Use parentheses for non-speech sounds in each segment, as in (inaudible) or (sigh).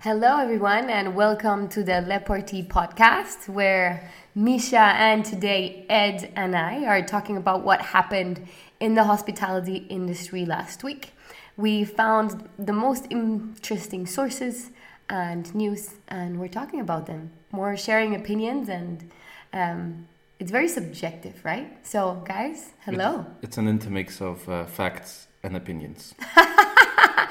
Hello, everyone, and welcome to the Le Parti podcast, where Misha and today Ed and I are talking about what happened in the hospitality industry last week. We found the most interesting sources and news, and we're talking about them. More sharing opinions, and um, it's very subjective, right? So, guys, hello. It's, it's an intermix of uh, facts and opinions. (laughs)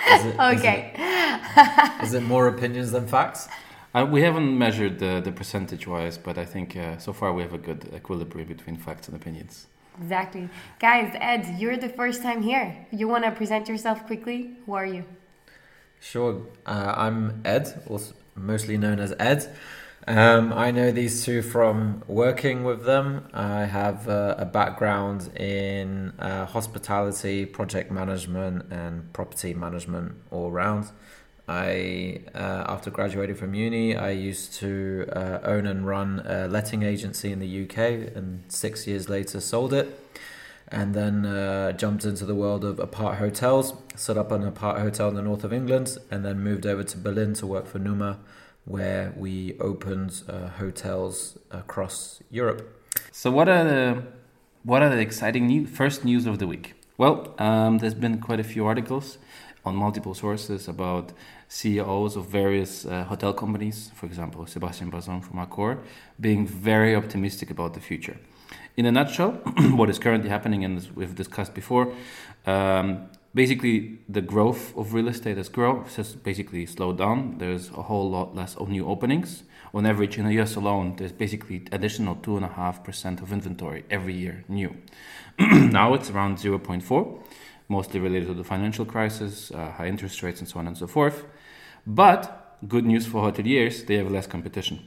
Is it, Okay. Is it, is it more opinions than facts? Uh, we haven't measured the, the percentage wise, but I think uh, so far we have a good equilibrium between facts and opinions. Exactly. Guys, Ed, you're the first time here. You want to present yourself quickly? Who are you? Sure. Uh, I'm Ed, also mostly known as Ed. Um, I know these two from working with them. I have uh, a background in uh, hospitality, project management, and property management all round. I, uh, after graduating from uni, I used to uh, own and run a letting agency in the UK, and six years later sold it. And then uh, jumped into the world of apart hotels, set up an apart hotel in the north of England, and then moved over to Berlin to work for Numa, where we opened uh, hotels across Europe. So, what are the what are the exciting new, first news of the week? Well, um, there's been quite a few articles on multiple sources about CEOs of various uh, hotel companies, for example, Sebastien Bazin from Accor, being very optimistic about the future. In a nutshell, (clears throat) what is currently happening, and as we've discussed before, um, basically the growth of real estate has grown, has basically slowed down. There's a whole lot less of new openings. On average, in the US alone, there's basically additional two and a half percent of inventory every year new. (clears throat) now it's around 0.4, mostly related to the financial crisis, uh, high interest rates, and so on and so forth. But good news for hoteliers, they have less competition.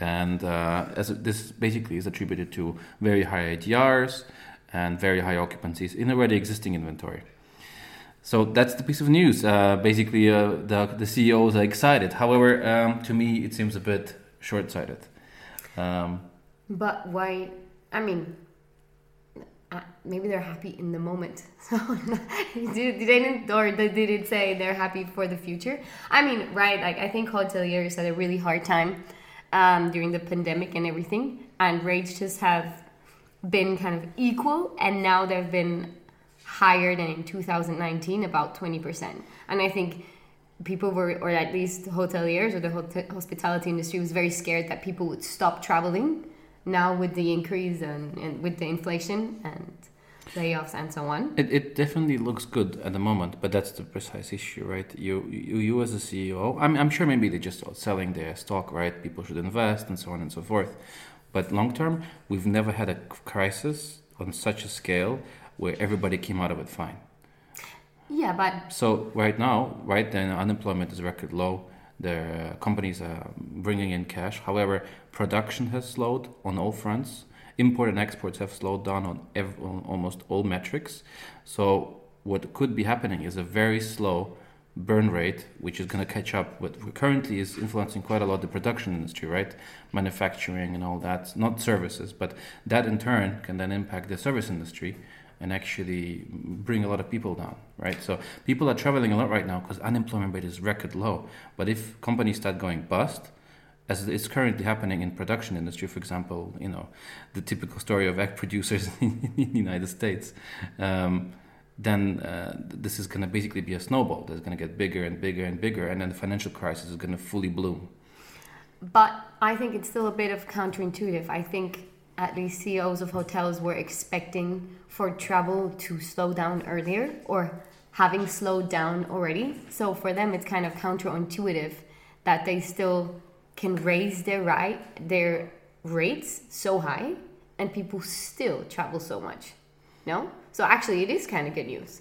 And uh, as this basically is attributed to very high ADRs and very high occupancies in already existing inventory. So that's the piece of news. Uh, basically, uh, the, the CEOs are excited. However, um, to me, it seems a bit short sighted. Um, But why? I mean, uh, maybe they're happy in the moment. (laughs) So did, did they or did it say they're happy for the future? I mean, right? Like I think hoteliers had a really hard time um, during the pandemic and everything, and rates just have been kind of equal, and now they've been higher than in 2019, about 20%. And I think people were, or at least hoteliers or the hot- hospitality industry was very scared that people would stop traveling now with the increase and, and with the inflation and layoffs and so on. It, it definitely looks good at the moment, but that's the precise issue, right? You you, you as a CEO, I'm, I'm sure maybe they're just selling their stock, right? People should invest and so on and so forth. But long term, we've never had a crisis on such a scale where everybody came out of it fine. Yeah, but So right now, right then, unemployment is record low. The companies are bringing in cash. However, production has slowed on all fronts. Import and exports have slowed down on, ev- on almost all metrics. So what could be happening is a very slow burn rate, which is going to catch up with currently is influencing quite a lot the production industry, right? Manufacturing and all that, not services, but that in turn can then impact the service industry and actually bring a lot of people down, right? So people are traveling a lot right now because unemployment rate is record low. But if companies start going bust, as it's currently happening in production industry, for example, you know, the typical story of egg (laughs) producers in the United States, um, then uh, this is going to basically be a snowball that's going to get bigger and bigger and bigger, and then the financial crisis is going to fully bloom. But I think it's still a bit of counterintuitive. I think at least CEOs of hotels were expecting for travel to slow down earlier or having slowed down already. So for them, it's kind of counterintuitive that they still can raise their right their rates so high and people still travel so much. No? So actually, it is kind of good news.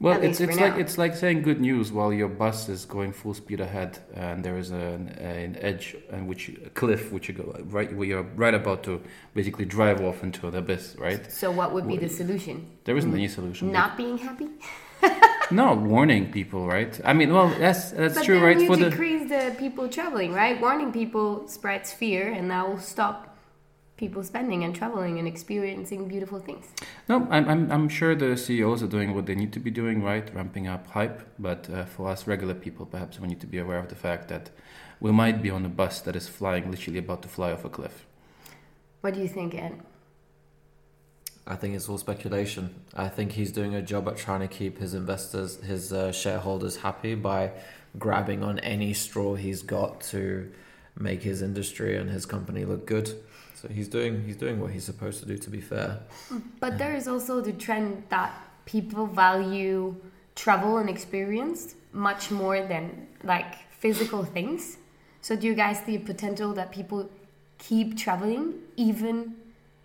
Well, At it's it's like it's like saying good news while your bus is going full speed ahead, and there is an, an edge and which a cliff which you go right where you're right about to basically drive off into the abyss, right? So what would be the solution? There isn't mm-hmm. any solution. Not being happy? (laughs) no, warning people, right? I mean, well, that's that's But true, then right? you For the decrease the people traveling, right? Warning people spreads fear, and that will stop people spending and traveling and experiencing beautiful things. No, I'm, I'm, I'm sure the CEOs are doing what they need to be doing, right? Ramping up hype. But uh, for us regular people, perhaps we need to be aware of the fact that we might be on a bus that is flying, literally about to fly off a cliff. What do you think, Ed? I think it's all speculation. I think he's doing a job at trying to keep his investors, his uh, shareholders happy by grabbing on any straw he's got to make his industry and his company look good. So he's doing he's doing what he's supposed to do. To be fair, But there is also the trend that people value travel and experience much more than like physical things. So do you guys see a potential that people keep traveling even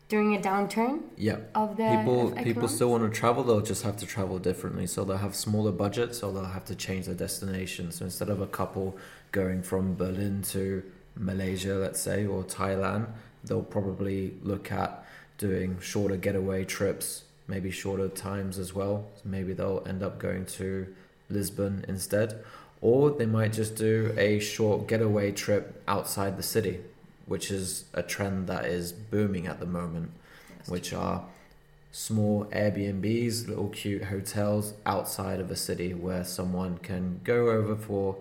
during a downturn yeah. of the People of people still want to travel. They'll just have to travel differently. So they'll have smaller budgets, or they'll have to change their destination. So instead of a couple going from Berlin to Malaysia, let's say, or Thailand, they'll probably look at doing shorter getaway trips, maybe shorter times as well. Maybe they'll end up going to Lisbon instead, or they might just do a short getaway trip outside the city, which is a trend that is booming at the moment which are small Airbnbs, little cute hotels outside of a city where someone can go over for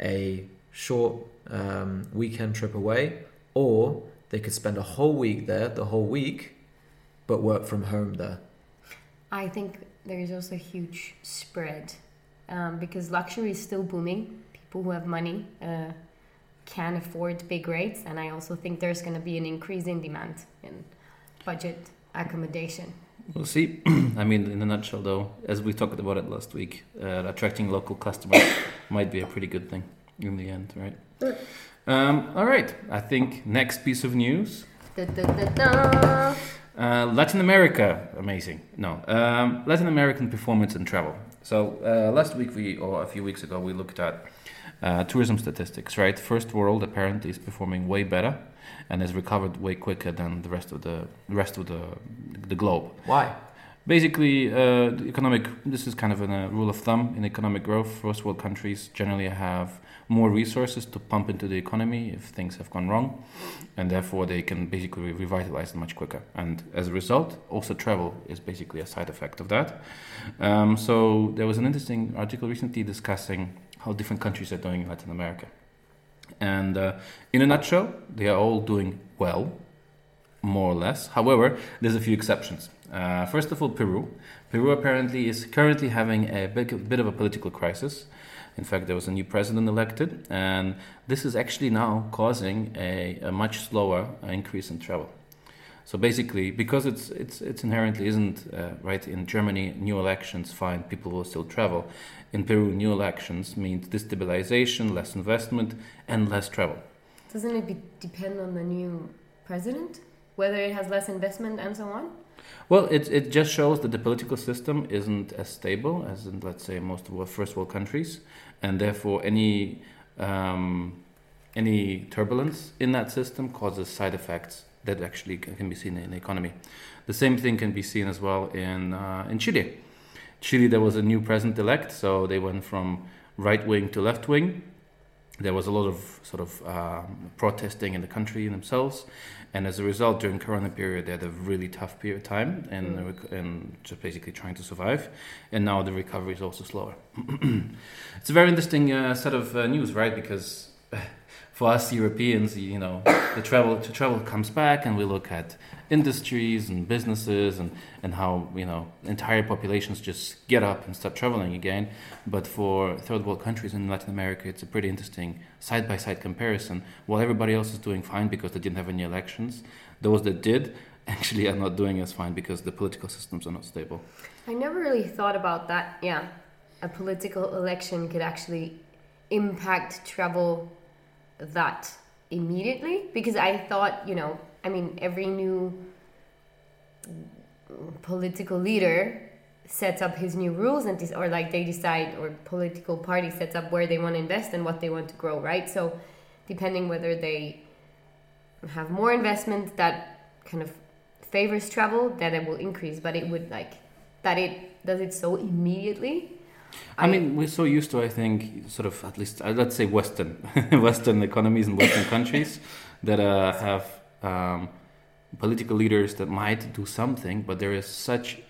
a short um, weekend trip away, or they could spend a whole week there, the whole week, but work from home there. I think there is also a huge spread um, because luxury is still booming. People who have money uh, can afford big rates, and I also think there's going to be an increase in demand in budget accommodation. We'll see. (clears throat) I mean, in a nutshell, though, as we talked about it last week, uh, attracting local customers (coughs) might be a pretty good thing in the end, right? Um, all right. I think next piece of news Da, da, da, da. Uh, Latin America, amazing. No, um, Latin American performance and travel. So uh, last week we, or a few weeks ago, we looked at uh, tourism statistics. Right, first world apparently is performing way better and has recovered way quicker than the rest of the, the rest of the the globe. Why? Basically, uh, the economic. This is kind of a rule of thumb in economic growth. First world countries generally have more resources to pump into the economy if things have gone wrong, and therefore they can basically revitalize it much quicker. And as a result, also travel is basically a side effect of that. Um, so there was an interesting article recently discussing how different countries are doing in Latin America. And uh, in a nutshell, they are all doing well, more or less. However, there's a few exceptions. Uh, first of all, Peru. Peru apparently is currently having a big, bit of a political crisis. In fact, there was a new president elected, and this is actually now causing a, a much slower increase in travel. So basically, because it's it's it's inherently isn't uh, right in Germany, new elections fine, people will still travel. In Peru, new elections means destabilization, less investment, and less travel. Doesn't it be, depend on the new president? Whether it has less investment and so on? Well, it, it just shows that the political system isn't as stable as in, let's say, most of our first world countries, and therefore any um, any turbulence in that system causes side effects that actually can be seen in the economy. The same thing can be seen as well in uh, in Chile. Chile, there was a new president elect, so they went from right wing to left wing. There was a lot of sort of um, protesting in the country themselves, and as a result, during Corona period, they had a really tough period of time and Mm. and just basically trying to survive. And now the recovery is also slower. (clears throat) it's a very interesting uh, set of uh, news, right? Because for us Europeans, you know, the travel to travel comes back, and we look at industries and businesses and and how you know entire populations just get up and start traveling again. But for third world countries in Latin America, it's a pretty interesting side by side comparison. While everybody else is doing fine because they didn't have any elections, those that did (laughs) actually are not doing as fine because the political systems are not stable. I never really thought about that. Yeah, a political election could actually impact travel that immediately because I thought, you know, I mean, every new political leader sets up his new rules and dis- or like they decide or political party sets up where they want to invest and what they want to grow, right? So depending whether they have more investment that kind of favors travel, that it will increase, but it would like that it does it so immediately. I mean, we're so used to, I think, sort of at least uh, let's say Western, (laughs) Western economies and Western (laughs) countries that uh, have um, political leaders that might do something, but there is such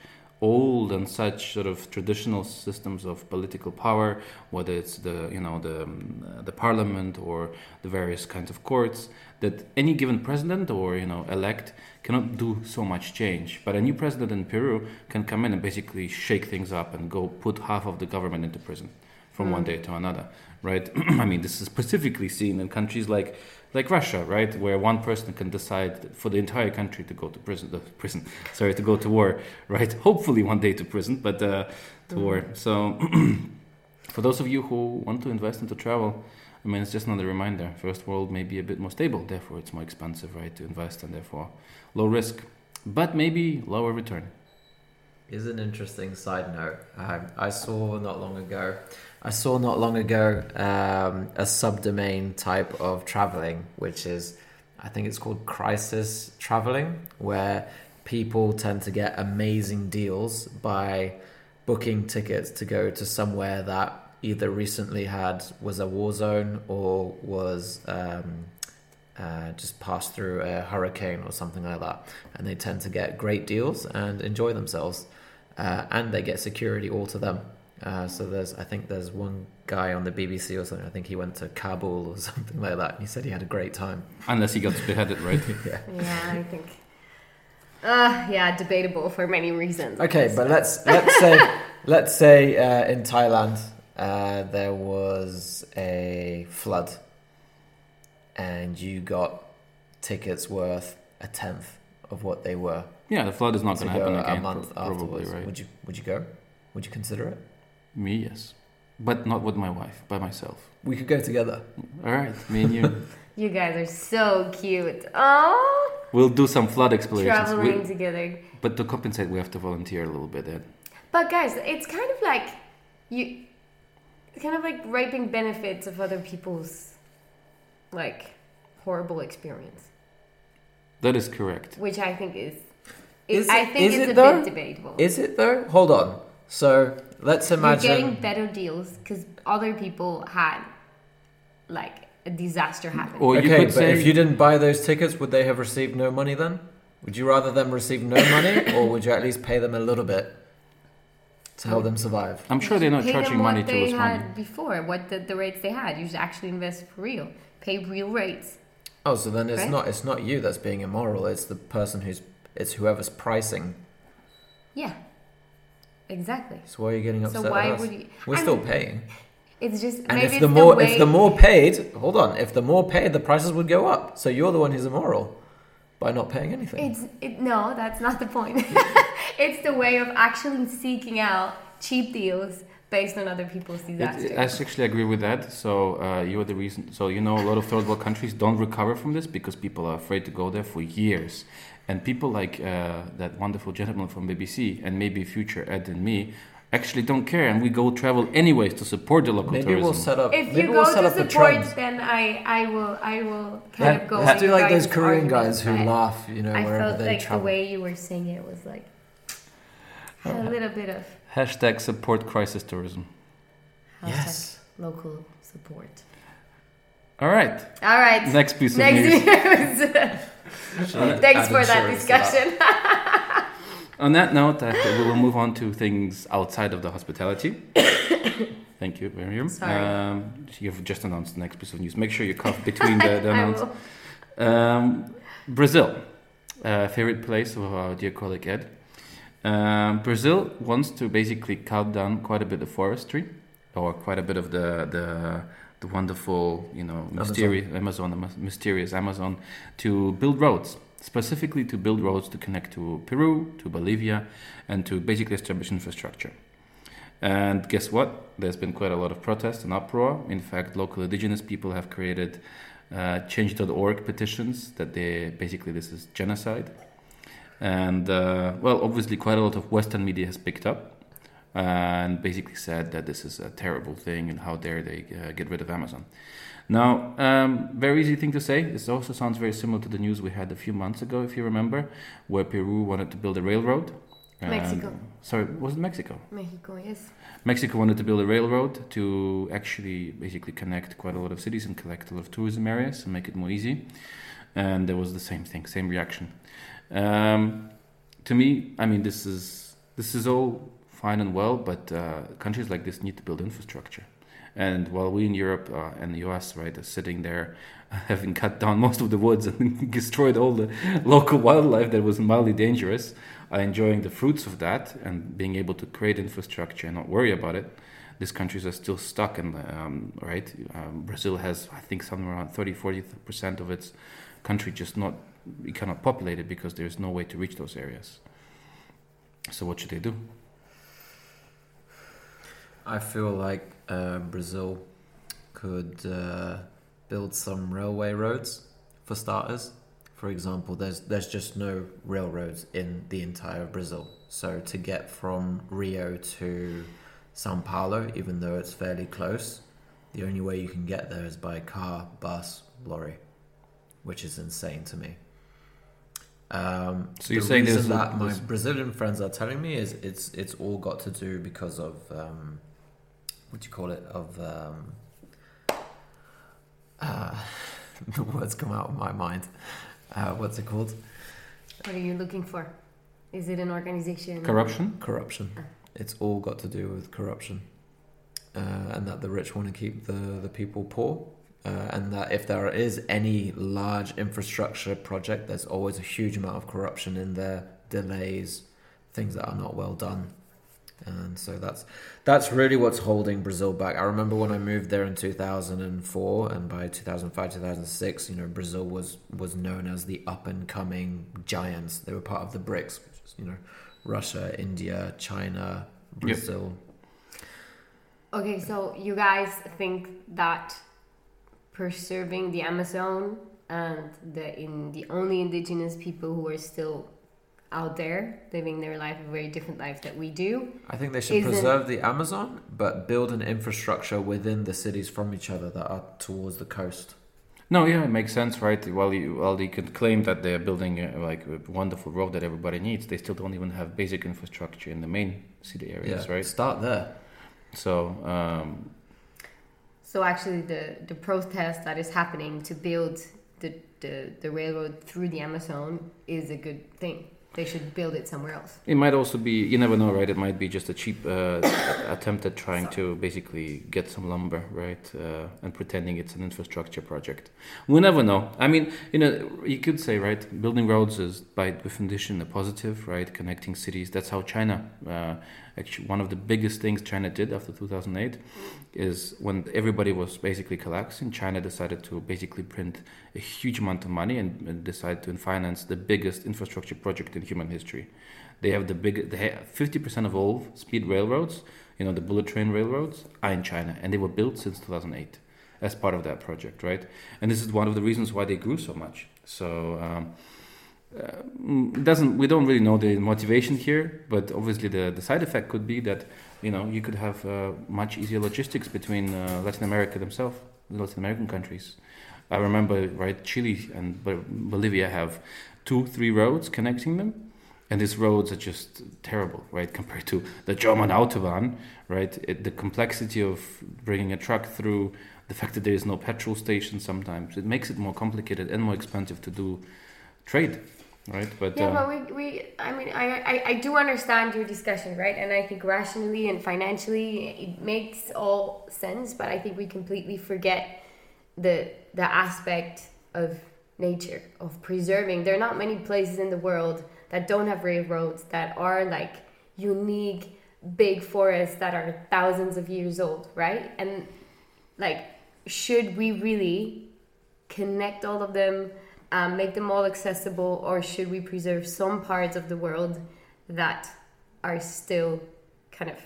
old and such sort of traditional systems of political power, whether it's the you know the um, the parliament or the various kinds of courts, that any given president or you know elect cannot do so much change. But a new president in Peru can come in and basically shake things up and go put half of the government into prison from one Mm. day to another, right? (clears throat) I mean, this is specifically seen in countries like like Russia, right, where one person can decide for the entire country to go to prison, uh, prison, (laughs) sorry, to go to war, right? (laughs) Hopefully one day to prison, but uh, to Mhm. war. So, (clears throat) for those of you who want to invest into travel, I mean, it's just another reminder. First world may be a bit more stable, therefore it's more expensive, right, to invest, and therefore low risk, but maybe lower return. Is an interesting side note. Um, I saw not long ago. I saw not long ago um, a subdomain type of traveling, which is, I think it's called crisis traveling, where people tend to get amazing deals by booking tickets to go to somewhere that either recently had was a war zone or was um, uh, just passed through a hurricane or something like that, and they tend to get great deals and enjoy themselves, uh, and they get security all to them. Uh, so there's, I think there's one guy on the BBC or something. I think he went to Kabul or (laughs) something like that, and he said he had a great time. Unless he got beheaded, right? (laughs) yeah. Yeah, I think. Uh, yeah, debatable for many reasons. Okay, but let's let's say (laughs) let's say uh, in Thailand uh, there was a flood, and you got tickets worth a tenth of what they were Yeah, the flood is not going to go happen again. a month pro- probably, afterwards. right? Would you would you go? Would you consider it? Me, yes, but not with my wife, by myself. We could go together. All right, me and you. (laughs) You guys are so cute. Oh, we'll do some flood explorations. We- traveling together. but to compensate, we have to volunteer a little bit. Ed. But guys, it's kind of like you, it's kind of like reaping benefits of other people's like horrible experience, That is correct. which I think is. Is I think is it's it a though? bit debatable. Is it though? Hold on. So let's imagine You're getting better deals because other people had like a disaster happen. Or you okay, could but say if you didn't buy those tickets, would they have received no money then? Would you rather them receive no money, (laughs) or would you at least pay them a little bit to help them survive? I'm sure they're not Pay charging them money what to they respond. had before, what the, the rates they had. You should actually invest for real. Pay real rates. Oh, so then it's Right? not it's not you that's being immoral. It's the person who's it's whoever's pricing. Yeah, exactly. So why are you getting So upset why with us? would you? We're I still mean, paying. It's just And maybe if it's the more way, if the more paid, hold on, if the more paid, the prices would go up. So you're the one who's immoral by not paying anything. It's it, no, that's not the point. (laughs) it's the way of actually seeking out cheap deals based on other people's It, disasters. I actually agree with that. So uh, you are the reason. So you know, a lot of third world countries don't recover from this because people are afraid to go there for years. And people like uh, that wonderful gentleman from BBC and maybe future Ed and me actually don't care, and we go travel anyways to support the local maybe tourism. we'll set up. if maybe you we'll go set to up a support, trend. then I I will I will kind Let- of go. Let's with do like those Korean guys who laugh, you know, I wherever felt they like travel. the way you were saying it was like a little bit of Hashtag support crisis tourism. hashtag Yes. local support. All right. All right. Next piece of Next news. (laughs) news. Add Thanks for that insurance discussion. (laughs) On that note, I think we will move on to things outside of the hospitality. (coughs) Thank you, Miriam. Sorry. Um, you've just announced the next piece of news. Make sure you cough between the, (laughs) the announcements. Um, Brazil, uh, favorite place of our dear colleague Ed. Um, Brazil wants to basically cut down quite a bit of forestry, or quite a bit of the the, the wonderful, you know, mysterious Amazon, Amaz- mysterious Amazon, to build roads, specifically to build roads to connect to Peru, to Bolivia, and to basically establish infrastructure. And guess what? There's been quite a lot of protest and uproar. In fact, local indigenous people have created uh, change.org petitions that they basically this is genocide. And uh, well, obviously, quite a lot of Western media has picked up and basically said that this is a terrible thing and how dare they uh, get rid of Amazon. Now, um, very easy thing to say. This also sounds very similar to the news we had a few months ago, if you remember, where Peru wanted to build a railroad. Mexico. sorry, was it Mexico? Mexico, yes. Mexico wanted to build a railroad to actually basically connect quite a lot of cities and collect a lot of tourism areas and make it more easy. and there was the same thing, same reaction. Um, to me, I mean, this is this is all fine and well, but uh, countries like this need to build infrastructure. And while we in Europe uh, and the US, right, are sitting there (laughs) having cut down most of the woods and (laughs) destroyed all the (laughs) local wildlife that was mildly dangerous, are enjoying the fruits of that and being able to create infrastructure and not worry about it. These countries are still stuck, and um, right, um, Brazil has, I think, somewhere around 30, 40 percent of its country just not, cannot populate it because there's no way to reach those areas. So what should they do? I feel like uh, Brazil could uh, build some railway roads for starters. For example, there's there's just no railroads in the entire Brazil. So to get from Rio to Sao Paulo, even though it's fairly close, the only way you can get there is by car, bus, lorry, which is insane to me. Um, So you're the saying reason that my Brazilian friends are telling me is it's it's all got to do because of um, what do you call it of um, uh, (laughs) the words come out of my mind. Uh, what's it called? What are you looking for? Is it an organization? Corruption? Corruption. It's all got to do with corruption, uh, and that the rich want to keep the the people poor. Uh, and that if there is any large infrastructure project, there's always a huge amount of corruption in there, delays, things that are not well done, and so that's that's really what's holding Brazil back. I remember when I moved there in 2004, and by 2005, 2006, you know, Brazil was was known as the up and coming giants. They were part of the BRICS, which is you know, Russia, India, China, Brazil. Okay, so you guys think that preserving the Amazon and the in the only indigenous people who are still out there living their life a very different life that we do. I think they should preserve the Amazon, but build an infrastructure within the cities from each other that are towards the coast. No, yeah, it makes sense, right? While you, while you could claim that they're building a, like a wonderful road that everybody needs, they still don't even have basic infrastructure in the main city areas, yeah, right? Start there. So, um, So actually, the the protest that is happening to build the the, the railroad through the Amazon is a good thing. They should build it somewhere else. it might also be, you never know, right? It might be just a cheap uh, (coughs) attempt at trying to basically get some lumber, right? Uh, and pretending it's an infrastructure project. We never know. I mean, you know, you could say, right? Building roads is by definition a positive, right? Connecting cities. That's how China, uh, actually, one of the biggest things China did after 2008 is when everybody was basically collapsing, China decided to basically print a huge amount of money and, and decide to finance the biggest infrastructure project in human history. They have the big, they have 50% of all speed railroads, you know, the bullet train railroads, are in China, and they were built since 2008 as part of that project, right? And this is one of the reasons why they grew so much. So. Um, uh, doesn't we don't really know the motivation here but obviously the, the side effect could be that you know you could have uh, much easier logistics between uh, latin america themselves the latin american countries i remember right chile and bolivia have two three roads connecting them and these roads are just terrible right compared to the german autobahn right it, the complexity of bringing a truck through the fact that there is no petrol station sometimes it makes it more complicated and more expensive to do trade right but Yeah, uh, but we, we I mean, I, I, I do understand your discussion, right? And I think rationally and financially it makes all sense, but I think we completely forget the the aspect of nature, of preserving. There are not many places in the world that don't have railroads that are like unique big forests that are thousands of years old, right? And like should we really connect all of them um, make them all accessible or should we preserve some parts of the world that are still kind of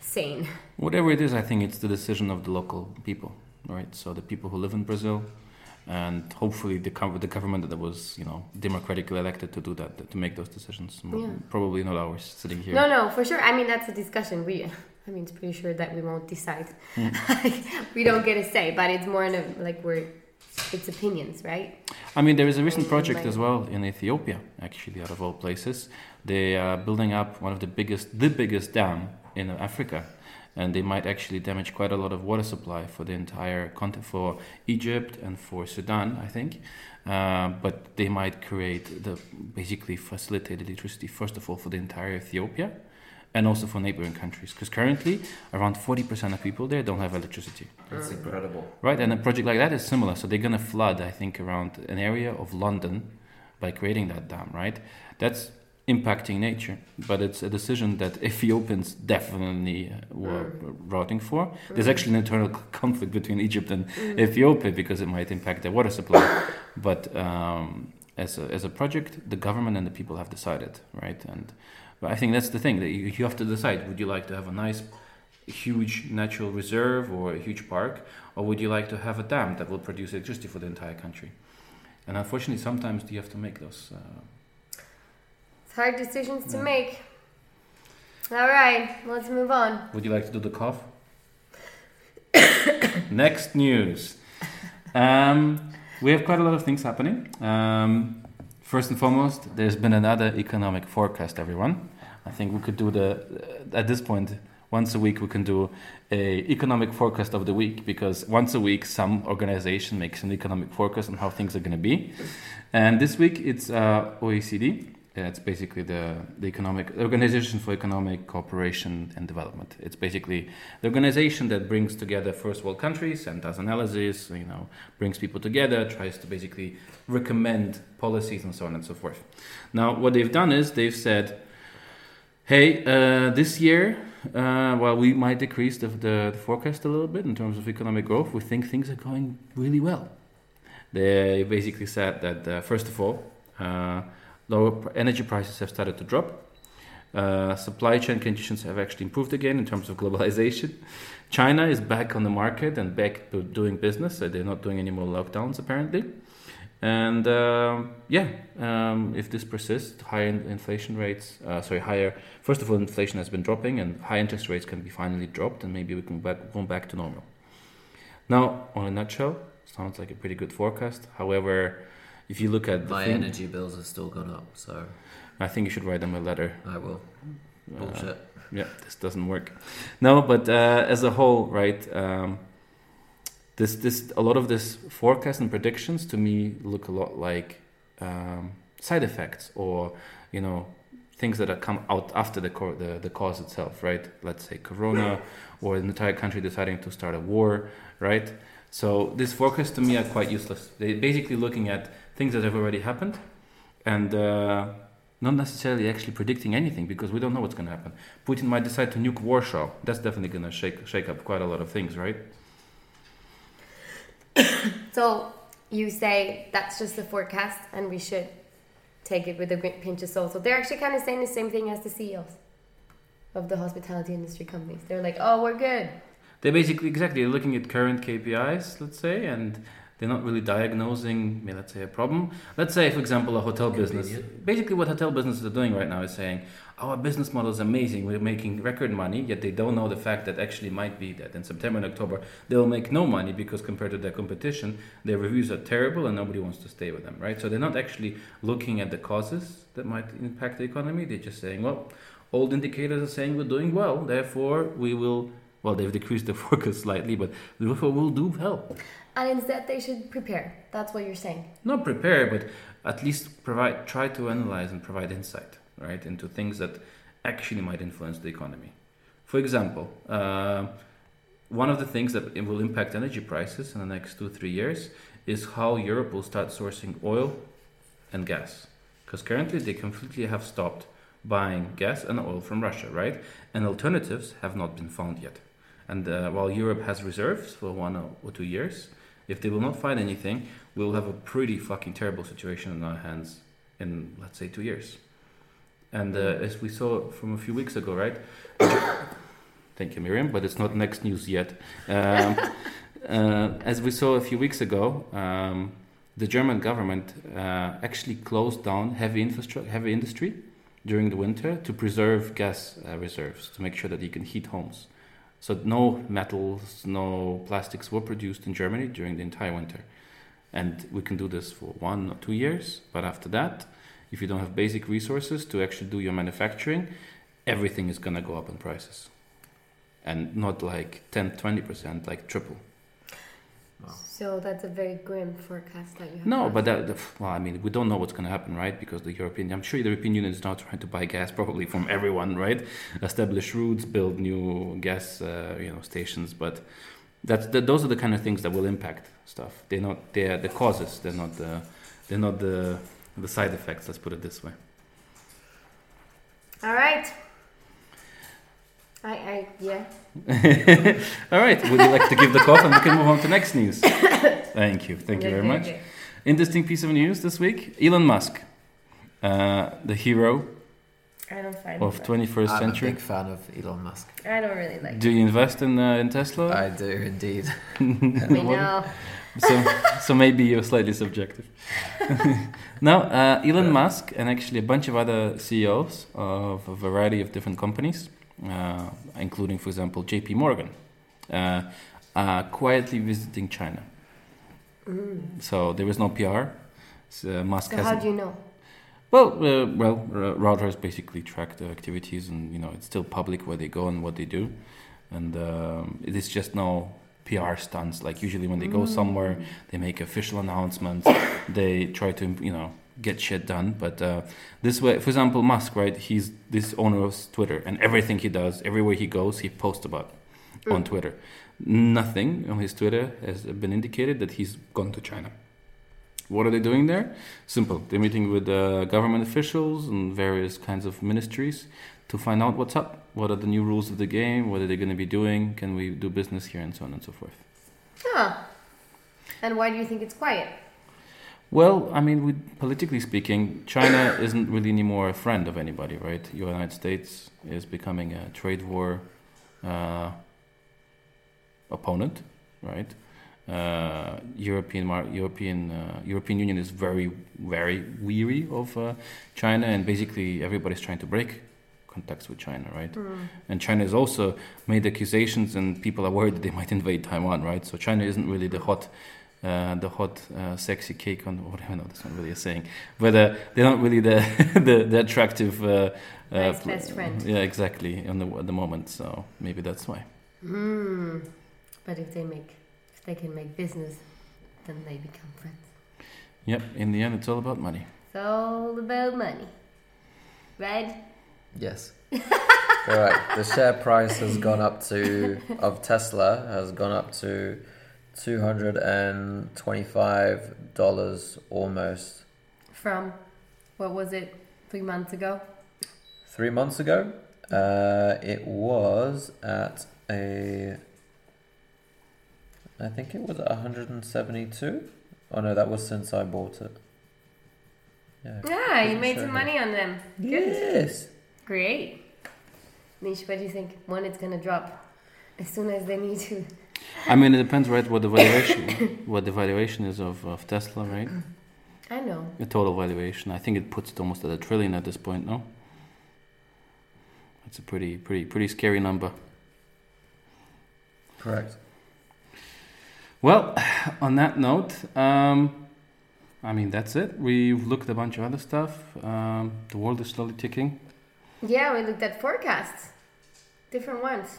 sane whatever it is i think it's the decision of the local people right? So the people who live in brazil and hopefully the, the government that was you know democratically elected to do that to make those decisions Yeah. probably not ours sitting here. No no for sure. I mean that's a discussion. We (laughs) i mean it's pretty sure that we won't decide. Mm. (laughs) We don't get a say but it's more in a like we're it's opinions right? I mean, there is a recent project as well in Ethiopia, actually, out of all places. They are building up one of the biggest, the biggest dam in Africa, and they might actually damage quite a lot of water supply for the entire continent, for Egypt and for Sudan, I think. Uh, but they might create the basically facilitate electricity first of all for the entire Ethiopia, and also for neighboring countries. Because currently, around 40% of people there don't have electricity. That's incredible. Right, and a project like that is similar. So they're gonna flood, I think, around an area of London by creating that dam. Right, that's impacting nature, but it's a decision that Ethiopians definitely uh, were routing for. There's actually an internal (laughs) conflict between Egypt and Ethiopia because it might impact their water supply. but um, as a, as a project, the government and the people have decided, right? And but I think that's the thing that you, you have to decide: would you like to have a nice huge natural reserve or a huge park, or would you like to have a dam that will produce electricity for the entire country? And unfortunately, sometimes you have to make those. Uh, hard decisions to Yeah. make. All right, let's move on. would you like to do the cough? (coughs) Next news. Um, we have quite a lot of things happening. Um, first and foremost, there's been another economic forecast. Everyone, I think we could do the at this point once a week we can do a economic forecast of the week because once a week some organization makes an economic forecast on how things are going to be and this week it's uh, oecd it's basically the, the economic organization for economic cooperation and development it's basically the organization that brings together first world countries and does analysis you know brings people together tries to basically recommend policies and so on and so forth now what they've done is they've said hey uh, this year uh, well, we might decrease the, the, the forecast a little bit in terms of economic growth. We think things are going really well. They basically said that, uh, first of all, uh, lower energy prices have started to drop. Uh, supply chain conditions have actually improved again in terms of globalization. (laughs) China is back on the market and back to doing business. So they're not doing any more lockdowns apparently. And um, yeah, um, if this persists, higher in- inflation rates, uh, sorry, higher. First of all, inflation has been dropping, and high interest rates can be finally dropped, and maybe we can back, go back to normal. Now, on a nutshell, sounds like a pretty good forecast. However, if you look at the My thing, energy bills have still gone up, so I think you should write them a letter. I will. Uh, Bullshit. yeah, this doesn't work. No, but uh, as a whole, right? Um, this this a lot of this forecast and predictions to me look a lot like um, side effects or you know things that are come out after the, co- the the cause itself, right? Let's say Corona or an entire country deciding to start a war, right? So this forecast to me are quite useless. They're basically looking at things that have already happened and uh, not necessarily actually predicting anything because we don't know what's going to happen. Putin might decide to nuke Warsaw. That's definitely going to shake shake up quite a lot of things, right? (coughs) So you say that's just the forecast, and we should take it with a pinch of salt. So they're actually kind of saying the same thing as the CEOs of the hospitality industry companies. They're like, "Oh, we're good." They're basically exactly looking at current KPIs, let's say, and they're not really diagnosing, let's say, a problem. Let's say, for example, a hotel business. Basically, what hotel businesses are doing right now is saying, "Our business model is amazing. We're making record money." Yet they don't know the fact that actually might be that in September and October they'll make no money because compared to their competition, their reviews are terrible and nobody wants to stay with them, right? So they're not actually looking at the causes that might impact the economy. They're just saying, "Well, old indicators are saying we're doing well, therefore we will." Well, they've decreased the (laughs) forecast slightly, but therefore we'll do well. And instead, they should prepare. That's what you're saying. Not prepare, but at least provide, try to analyze and provide insight, right, into things that actually might influence the economy. For example, uh, one of the things that will impact energy prices in the next two three years is how Europe will start sourcing oil and gas, because currently they completely have stopped buying gas and oil from Russia, right? And alternatives have not been found yet. And uh, while Europe has reserves for one or, two years, if they will not find anything, we'll have a pretty fucking terrible situation in our hands in, let's say, two years. And uh, as we saw from a few weeks ago, right? (coughs) Thank you, Miriam, but it's not next news yet. Um, (laughs) uh, as we saw a few weeks ago, um, the German government uh, actually closed down heavy heavy industry during the winter to preserve gas uh, reserves to make sure that you can heat homes. So no metals, no plastics were produced in Germany during the entire winter. And we can do this for one or two years, but after that, if you don't have basic resources to actually do your manufacturing, everything is going to go up in prices. and not like 10, 20%, like triple. So that's a very grim forecast that you have. No, but that, well, I mean, we don't know what's going to happen, right? Because the European, I'm sure the European Union is now trying to buy gas probably from everyone, right? Establish routes, build new gas, uh, you know, stations. But that's the, those are the kind of things that will impact stuff. They're not they're the causes. They're not the they're not the the side effects. Let's put it this way. All right. I, I, yeah. (laughs) All right. Would you like to give the cough and we can move on to next news? (laughs) Thank you. Thank you very much. Interesting piece of news this week. Elon Musk, uh, the hero I don't find of 21st I'm century. a big fan of Elon Musk. I don't really like. Do you invest in uh, in Tesla? I do indeed. (laughs) I know. so, so maybe you're slightly subjective. now, uh, Elon Musk and actually a bunch of other CEOs of a variety of different companies, including, for example, J.P. Morgan, uh, quietly visiting China. Mm. So there is no PR. So Musk So how do you know? Well, uh, well, uh, Reuters basically track the activities, and you know it's still public where they go and what they do, and um, it is just no PR stunts. Like usually when they go somewhere, they make official announcements. they try to you know get shit done. But uh, this way, for example, Musk, right? He's this owner of Twitter, and everything he does, everywhere he goes, he posts about on Twitter. Nothing on his Twitter has been indicated that he's gone to China. What are they doing there? Simple. They're meeting with uh, government officials and various kinds of ministries to find out what's up. What are the new rules of the game? What are they going to be doing? Can we do business here and so on and so forth? Huh. And why do you think it's quiet? Well, I mean, with, politically speaking, China isn't really anymore a friend of anybody, right? The United States is becoming a trade war uh, opponent, right? Uh, European European uh, European Union is very very weary of uh, China, and basically everybody's trying to break contacts with China, right? And China has also made accusations, and people are worried that they might invade Taiwan, right? So China isn't really the hot, uh, the hot, uh, sexy cake on (laughs) whatever. No, that's not really a saying, but uh, they're not really the (laughs) the, the attractive. Uh, Nice pl- best friend. Yeah, exactly. On the at the moment, so maybe that's why. Hmm. But if they make, if they can make business, then they become friends. Yep. In the end, it's all about money. It's all about money, right? Yes. (laughs) all right The share price has gone up to of Tesla has gone up to two hundred and twenty-five dollars almost From, what was it, three months ago? three months ago. Uh, it was at a. I think it was at one hundred and seventy-two. Oh no, that was since I bought it. Yeah. You made some here. money on them. Good. Yes. Great. Nish, what do you think? When it's gonna drop? As soon as they need to. I mean, it depends, right? What the valuation, what the valuation is of, of Tesla, right? I know. The total valuation. I think it puts it almost at a trillion at this point. No. That's a pretty, pretty, pretty scary number. Correct. Well, on that note, um, I mean that's it. We've looked at a bunch of other stuff. Um, the world is slowly ticking. Yeah, we looked at forecasts. Different ones.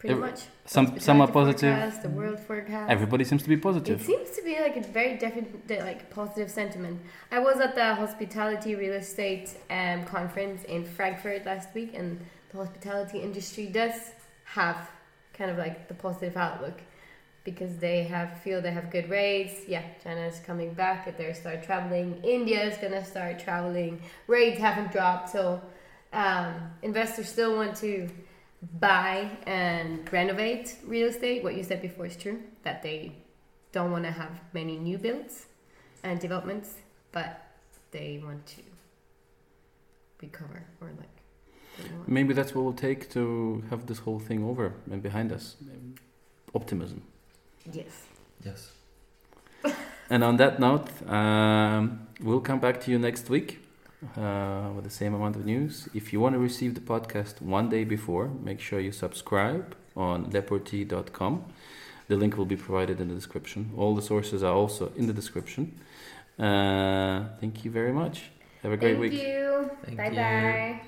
Pretty much. Some some are positive. forecast, the world forecast. Everybody seems to be positive. It seems to be like a very definite, like positive sentiment. I was at the hospitality real estate um, conference in Frankfurt last week, and the hospitality industry does have kind of like the positive outlook because they have feel they have good rates. Yeah, China is coming back. They start traveling. India is gonna start traveling. Rates haven't dropped, so um, investors still want to buy and renovate real estate. What you said before is true that they don't want to have many new builds and developments, but they want to recover or like. Maybe that's what will take to have this whole thing over and behind us. Optimism. Yes. Yes. And on that note, um, we'll come back to you next week uh, with the same amount of news. If you want to receive the podcast one day before, make sure you subscribe on leporti.com. The link will be provided in the description. All the sources are also in the description. Uh, thank you very much. Have a great week. Thank week. you. Thank bye you. bye.